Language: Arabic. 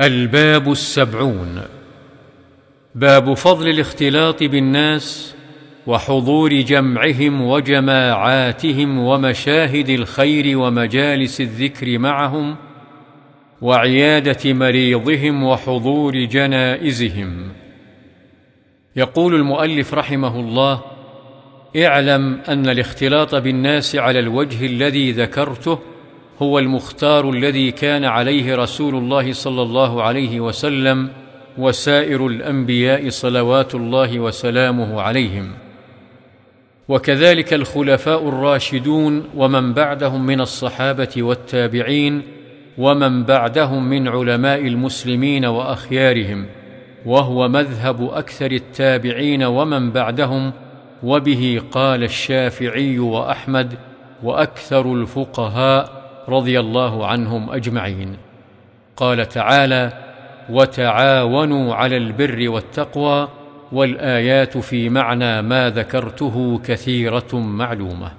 الباب السبعون. باب فضل الاختلاط بالناس وحضور جمعهم وجماعاتهم ومشاهد الخير ومجالس الذكر معهم وعيادة مريضهم وحضور جنائزهم. يقول المؤلف رحمه الله اعلم أن الاختلاط بالناس على الوجه الذي ذكرته هو المختار الذي كان عليه رسول الله صلى الله عليه وسلم وسائر الأنبياء صلوات الله وسلامه عليهم. وكذلك الخلفاء الراشدون ومن بعدهم من الصحابة والتابعين ومن بعدهم من علماء المسلمين وأخيارهم وهو مذهب أكثر التابعين ومن بعدهم وبه قال الشافعي وأحمد وأكثر الفقهاء رضي الله عنهم أجمعين. قال تعالى وتعاونوا على البر والتقوى والآيات في معنى ما ذكرته كثيرة معلومة.